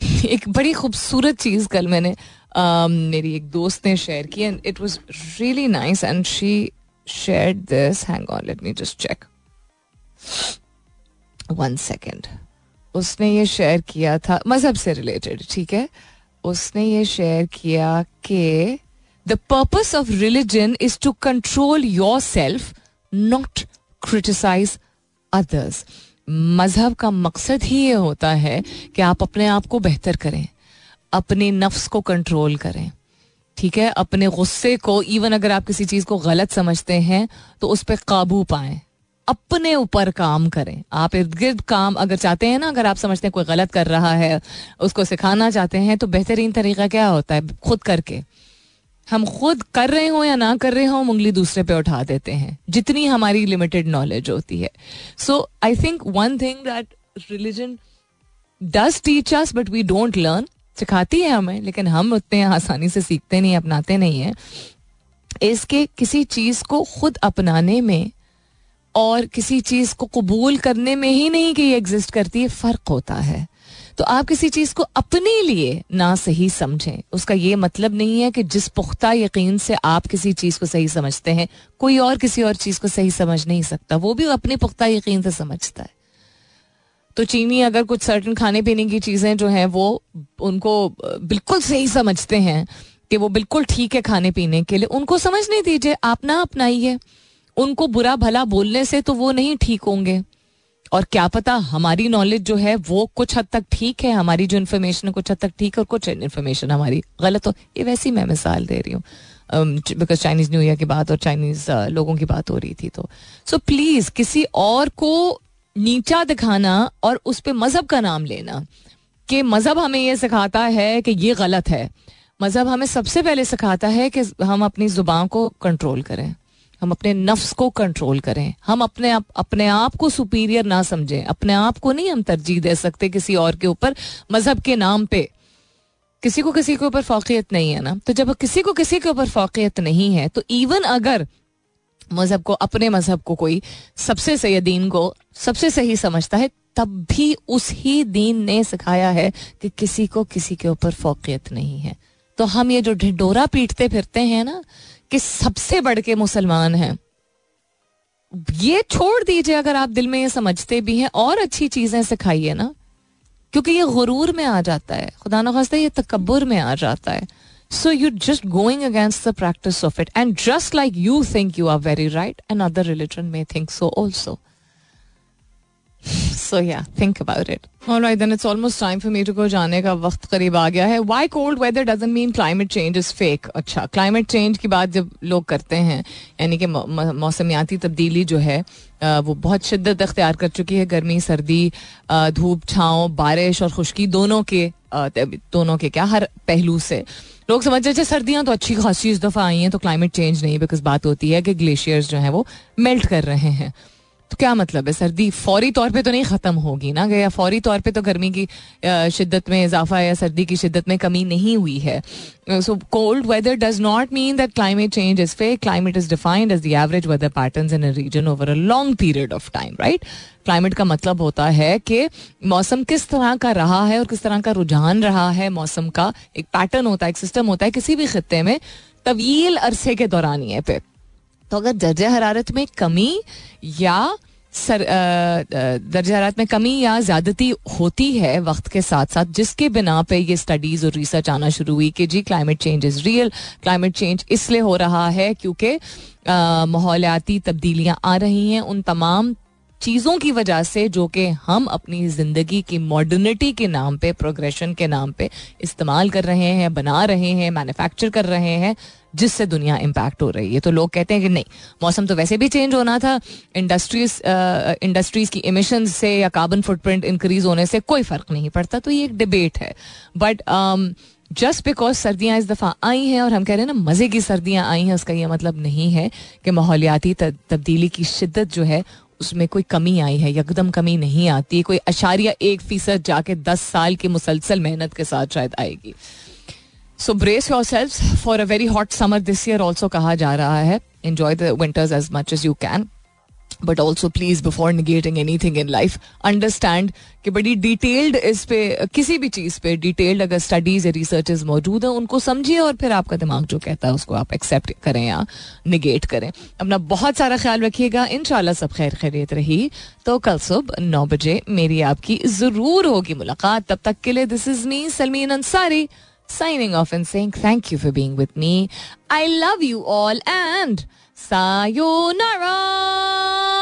*laughs* एक बड़ी खूबसूरत चीज़ कल मैंने uh, मेरी एक दोस्त ने शेयर की and it was really nice and she share this hang on let me just check one second उसने ये शेयर किया था मज़हब से रिलेटेड ठीक है? उसने ये शेयर किया कि the purpose of religion is to control yourself not criticise others मज़हब का मकसद ही ये होता है कि आप अपने आप को बेहतर करें, अपने नफ्स को कंट्रोल करें। ठीक है? अपने गुस्से को इवन अगर आप किसी चीज़ को गलत समझते हैं तो उस पर काबू पाएँ। अपने ऊपर काम करें। आप इर्द गिर्द काम अगर चाहते हैं ना, अगर आप समझते हैं कोई गलत कर रहा है, उसको सिखाना चाहते हैं तो बेहतरीन तरीका क्या होता है? खुद करके। हम खुद कर रहे हो या ना कर रहे हो उंगली दूसरे पे उठा देते हैं। जितनी हमारी लिमिटेड नॉलेज होती है। So I think one thing that religion does teach us but we don't learn सिखाती है हमें, लेकिन हम उतने आसानी से सीखते नहीं, अपनाते नहीं है इसके किसी चीज़ को खुद अपनाने में और किसी चीज़ को कबूल करने में ही नहीं कि ये एग्जिस्ट करती है, फ़र्क होता है। तो आप किसी चीज़ को अपने लिए ना सही समझें। उसका ये मतलब नहीं है कि जिस पुख्ता यकीन से आप किसी चीज़ को सही समझते हैं, कोई और किसी और चीज़ को सही समझ नहीं सकता। वो भी अपने पुख्ता यकीन से समझता है। तो चीनी अगर कुछ सर्टन खाने पीने की चीज़ें जो हैं, वो उनको बिल्कुल सही समझते हैं कि वो बिल्कुल ठीक है खाने पीने के लिए, उनको समझ नहीं दीजिए, आप ना अपनाइए। उनको बुरा भला बोलने से तो वो नहीं ठीक होंगे। और क्या पता हमारी नॉलेज जो है वो कुछ हद तक ठीक है हमारी जो इन्फॉर्मेशन है कुछ हद तक ठीक है और कुछ इन्फॉर्मेशन हमारी गलत हो। ये वैसी मैं मिसाल दे रही हूँ। बिकॉज़ चाइनीज़ न्यू ईयर की बात और चाइनीज़ लोगों की बात हो रही थी तो। सो so, प्लीज़ किसी और को नीचा दिखाना और उस पर मज़हब का नाम लेना कि मज़हब हमें ये सिखाता है कि ये गलत है। मज़हब हमें सबसे पहले सिखाता है कि हम अपनी ज़ुबान को कंट्रोल करें। हम अपने नफ्स को कंट्रोल करें। हम अपने आप अपने आप को सुपीरियर ना समझें। अपने आप को नहीं हम तरजीह दे सकते किसी और के ऊपर, मज़हब के नाम पे। किसी को किसी के ऊपर फोकियत नहीं है ना? तो जब किसी को किसी के ऊपर फोकियत नहीं है तो इवन अगर मज़हब को, अपने मज़हब को कोई सबसे सही दीन को सबसे सही समझता है, तब भी उस ही दीन ने सिखाया है कि किसी को किसी के ऊपर फोकियत नहीं है। तो हम ये जो ढिंडोरा पीटते फिरते हैं ना कि सबसे बढ़ के मुसलमान हैं। ये छोड़ दीजिए अगर आप दिल में ये समझते भी हैं, और अच्छी चीज़ें सिखाइए ना। क्योंकि ये गुरूर में आ जाता है। खुदा न खास्ता, ये तकबर में आ जाता है। So you just going against the practice of it and just like you think you are very right and other religion में थिंक सो ऑल्सो सो या think about it alright then it's almost time for me to go जाने का वक्त करीब आ गया है। Why cold weather doesn't mean climate change is fake अच्छा क्लाइमेट चेंज की बात जब लोग करते हैं, यानी कि मौसमियाती तब्दीली जो है वो बहुत शिद्दत अख्तियार कर चुकी है। गर्मी, सर्दी धूप, छाँव, बारिश और खुश्की दोनों के दोनों के क्या, हर पहलू से। लोग समझ रहे सर्दियाँ तो अच्छी खासी इस दफ़ा आई हैं तो क्लाइमेट चेंज नहीं बिकॉज़ बात होती है कि ग्लेशियर्स जो है वो मेल्ट कर रहे हैं। तो क्या मतलब है? सर्दी फौरी तौर पे तो नहीं ख़त्म होगी ना? या फौरी तौर पे तो गर्मी की शिद्दत में इजाफा या सर्दी की शिद्दत में कमी नहीं हुई है। So cold weather does not mean that climate change is fake climate is defined as the average weather pattern in a region over a long period of time right climate का मतलब होता है कि मौसम किस तरह का रहा है और किस तरह का रुझान रहा है मौसम का। एक पैटर्न होता है, एक सिस्टम होता है किसी भी खत्े में तवील अरसे के दौरान दौरानिए पे तो अगर दर्ज हरारत में कमी या सर दर्ज हरारत में कमी या ज्यादती होती है वक्त के साथ साथ जिसके बिना पे ये स्टडीज़ और रिसर्च आना शुरू हुई कि जी climate change is real climate change इसलिए हो रहा है क्योंकि माहौलियाती तब्दीलियाँ आ रही हैं उन तमाम चीज़ों की वजह से जो कि हम अपनी ज़िंदगी की मॉडर्निटी के नाम पे प्रोग्रेशन के नाम पे इस्तेमाल कर रहे हैं, बना रहे हैं मैन्युफैक्चर कर रहे हैं, जिससे दुनिया इम्पैक्ट हो रही है। तो लोग कहते हैं कि नहीं, मौसम तो वैसे भी चेंज होना था इंडस्ट्रीज़ इंडस्ट्रीज़ की इमिशन से या कार्बन फुटप्रिंट इंक्रीज होने से कोई फ़र्क नहीं पड़ता। तो ये एक डिबेट है। बट जस्ट बिकॉज़ सर्दियाँ इस दफ़ा आई हैं और हम कह रहे हैं ना, मज़े की सर्दियाँ आई हैं, उसका ये मतलब नहीं है कि माहौलियाती तब्दीली की शिद्दत जो है उसमें कोई कमी आई है, यकदम कमी नहीं आती, कोई अशारिया एक फ़ीसद जाके दस साल की मुसलसल मेहनत के साथ शायद आएगी। So brace yourself for a very hot summer this year also कहा जा रहा है। Enjoy the winters as much as you can but also please before negating anything in life understand कि बड़ी डिटेल्ड इस पे, किसी भी चीज़ पे डिटेल्ड अगर स्टडीज़ या रिसर्चेज मौजूद है, उनको समझिए और फिर आपका दिमाग जो कहता है, उसको आप एक्सेप्ट करें या निगेट करें। अपना बहुत सारा ख्याल रखिएगा। इन सब खैर खैरियत रही। तो कल सुबह नौ बजे मेरी आपकी ज़रूर होगी मुलाकात। तब तक के लिए this is me Salmeen Ansari signing off and saying thank you for saying thank me I love you all I さようなら。